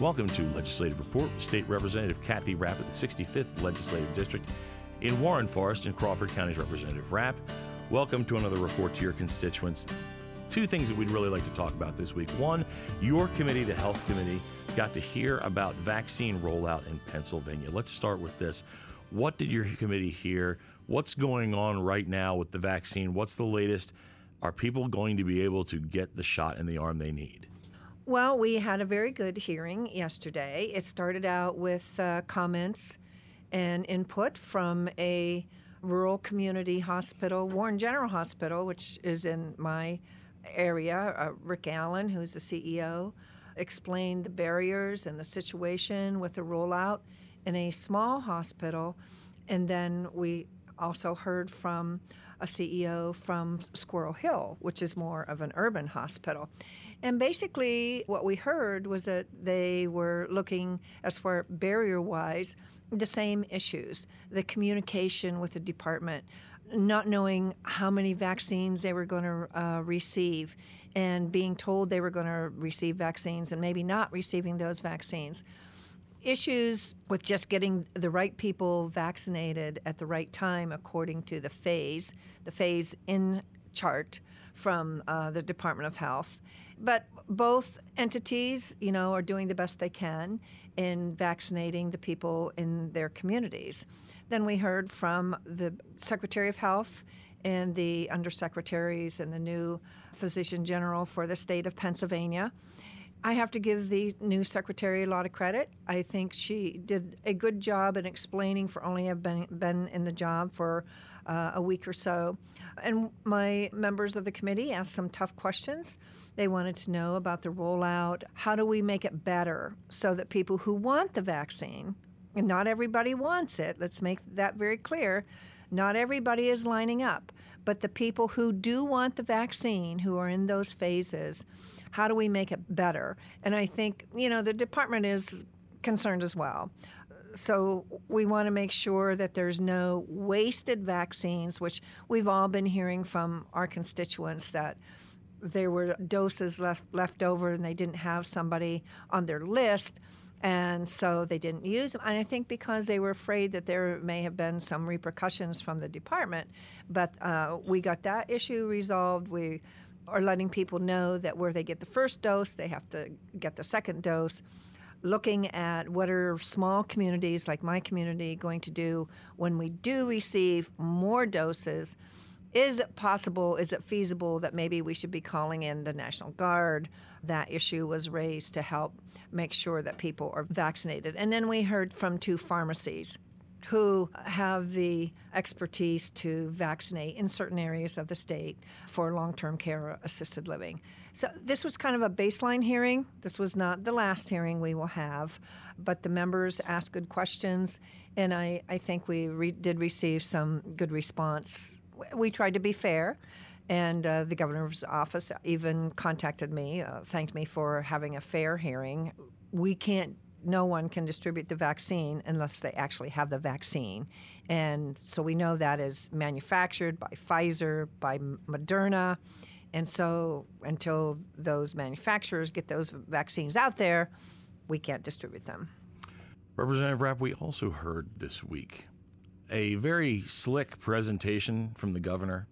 Welcome to Legislative Report with State Representative Kathy Rapp of the 65th Legislative District in Warren Forest and Crawford County's Representative Rapp. Welcome to another report to your constituents. Two things that we'd really like to talk about this week. One, your committee, the Health Committee, got to hear about vaccine rollout in Pennsylvania. Let's start with this. What did your committee hear? What's going on right now with the vaccine? What's the latest? Are people going to be able to get the shot in the arm they need? Well, we had a very good hearing yesterday. It started out with uh, comments and input from a rural community hospital, Warren General Hospital, which is in my area. Uh, Rick Allen, who's the CEO, explained the barriers and the situation with the rollout in a small hospital. And then we also heard from a CEO from Squirrel Hill, which is more of an urban hospital. And basically, what we heard was that they were looking, as far barrier wise, the same issues the communication with the department, not knowing how many vaccines they were going to uh, receive, and being told they were going to receive vaccines and maybe not receiving those vaccines. Issues with just getting the right people vaccinated at the right time according to the phase, the phase in chart from uh, the Department of Health. But both entities, you know, are doing the best they can in vaccinating the people in their communities. Then we heard from the Secretary of Health and the undersecretaries and the new physician general for the state of Pennsylvania. I have to give the new secretary a lot of credit. I think she did a good job in explaining for only have been, been in the job for uh, a week or so. And my members of the committee asked some tough questions. They wanted to know about the rollout. How do we make it better so that people who want the vaccine, and not everybody wants it, let's make that very clear, not everybody is lining up, but the people who do want the vaccine, who are in those phases, how do we make it better? And I think, you know, the department is concerned as well. So we want to make sure that there's no wasted vaccines, which we've all been hearing from our constituents that there were doses left left over and they didn't have somebody on their list and so they didn't use them. And I think because they were afraid that there may have been some repercussions from the department, but uh, we got that issue resolved. We are letting people know that where they get the first dose, they have to get the second dose. Looking at what are small communities like my community going to do when we do receive more doses. Is it possible, is it feasible that maybe we should be calling in the National Guard? That issue was raised to help make sure that people are vaccinated. And then we heard from two pharmacies who have the expertise to vaccinate in certain areas of the state for long term care assisted living. So, this was kind of a baseline hearing. This was not the last hearing we will have, but the members asked good questions, and I, I think we re- did receive some good response. We tried to be fair. And uh, the governor's office even contacted me, uh, thanked me for having a fair hearing. We can't no one can distribute the vaccine unless they actually have the vaccine. And so we know that is manufactured by Pfizer, by Moderna. And so until those manufacturers get those vaccines out there, we can't distribute them. Representative Rapp, we also heard this week a very slick presentation from the governor,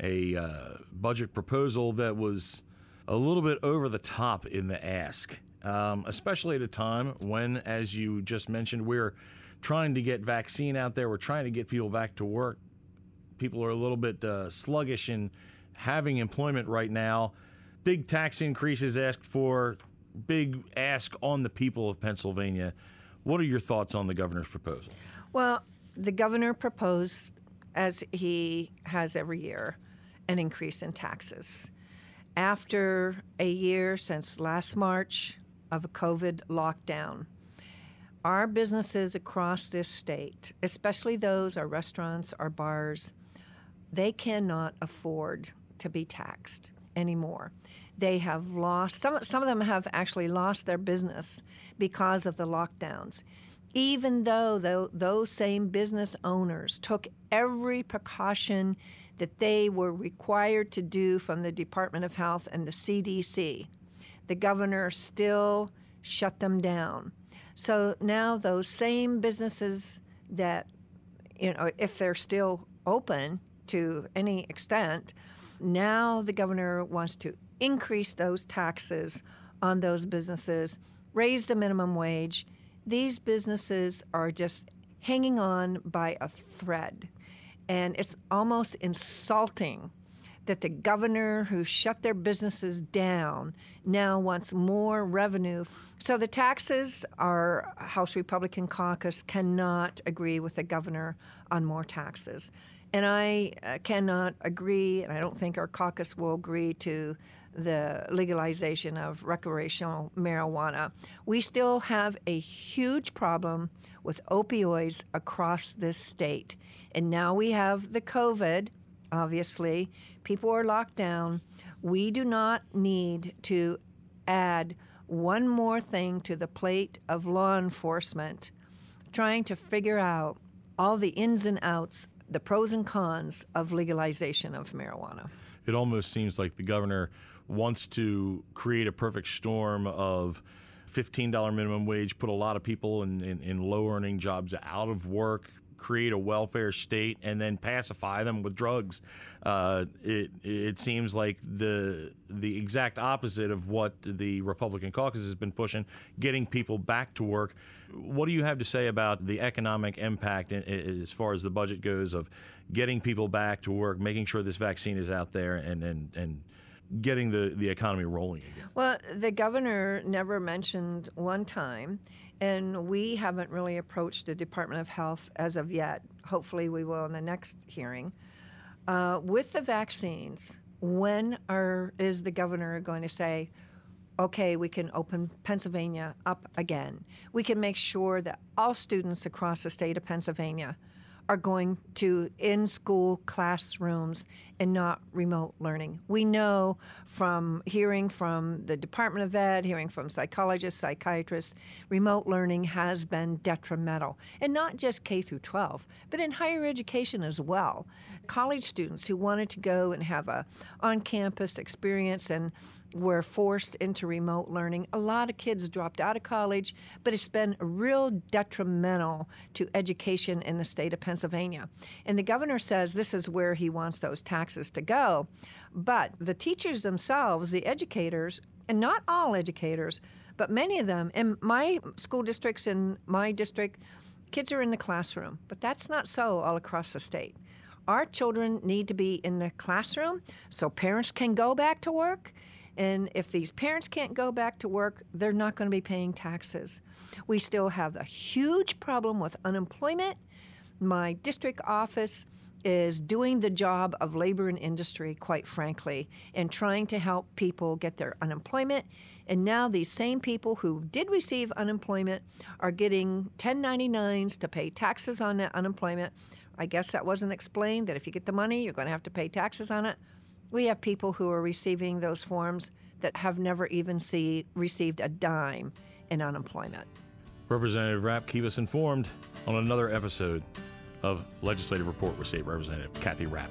a uh, budget proposal that was a little bit over the top in the ask um, especially at a time when, as you just mentioned, we're trying to get vaccine out there. We're trying to get people back to work. People are a little bit uh, sluggish in having employment right now. Big tax increases asked for, big ask on the people of Pennsylvania. What are your thoughts on the governor's proposal? Well, the governor proposed, as he has every year, an increase in taxes. After a year since last March, of a COVID lockdown. Our businesses across this state, especially those, our restaurants, our bars, they cannot afford to be taxed anymore. They have lost, some, some of them have actually lost their business because of the lockdowns. Even though those same business owners took every precaution that they were required to do from the Department of Health and the CDC the governor still shut them down. So now those same businesses that, you know, if they're still open to any extent, now the governor wants to increase those taxes on those businesses, raise the minimum wage. These businesses are just hanging on by a thread. And it's almost insulting that the governor who shut their businesses down now wants more revenue. So the taxes, our House Republican caucus cannot agree with the governor on more taxes. And I uh, cannot agree, and I don't think our caucus will agree to the legalization of recreational marijuana. We still have a huge problem with opioids across this state. And now we have the COVID obviously. People are locked down. We do not need to add one more thing to the plate of law enforcement trying to figure out all the ins and outs, the pros and cons of legalization of marijuana. It almost seems like the governor wants to create a perfect storm of $15 minimum wage, put a lot of people in, in, in low earning jobs out of work, create a welfare state and then pacify them with drugs. Uh, it it seems like the the exact opposite of what the Republican caucus has been pushing, getting people back to work. What do you have to say about the economic impact as far as the budget goes of getting people back to work, making sure this vaccine is out there, and and and getting the, the economy rolling again? Well, the governor never mentioned one time and we haven't really approached the Department of Health as of yet. Hopefully, we will in the next hearing. Uh, with the vaccines, when are, is the governor going to say, okay, we can open Pennsylvania up again? We can make sure that all students across the state of Pennsylvania are going to in school classrooms and not remote learning. We know from hearing from the Department of Ed, hearing from psychologists, psychiatrists, remote learning has been detrimental. And not just K through 12, but in higher education as well. College students who wanted to go and have a on-campus experience and were forced into remote learning. A lot of kids dropped out of college, but it's been real detrimental to education in the state of Pennsylvania. And the governor says this is where he wants those taxes to go. But the teachers themselves, the educators, and not all educators, but many of them, in my school districts, in my district, kids are in the classroom. But that's not so all across the state. Our children need to be in the classroom so parents can go back to work and if these parents can't go back to work, they're not going to be paying taxes. We still have a huge problem with unemployment. My district office is doing the job of labor and industry, quite frankly, and trying to help people get their unemployment. And now these same people who did receive unemployment are getting 1099s to pay taxes on that unemployment. I guess that wasn't explained that if you get the money, you're going to have to pay taxes on it. We have people who are receiving those forms that have never even see, received a dime in unemployment. Representative Rapp, keep us informed on another episode of Legislative Report with State Representative Kathy Rapp.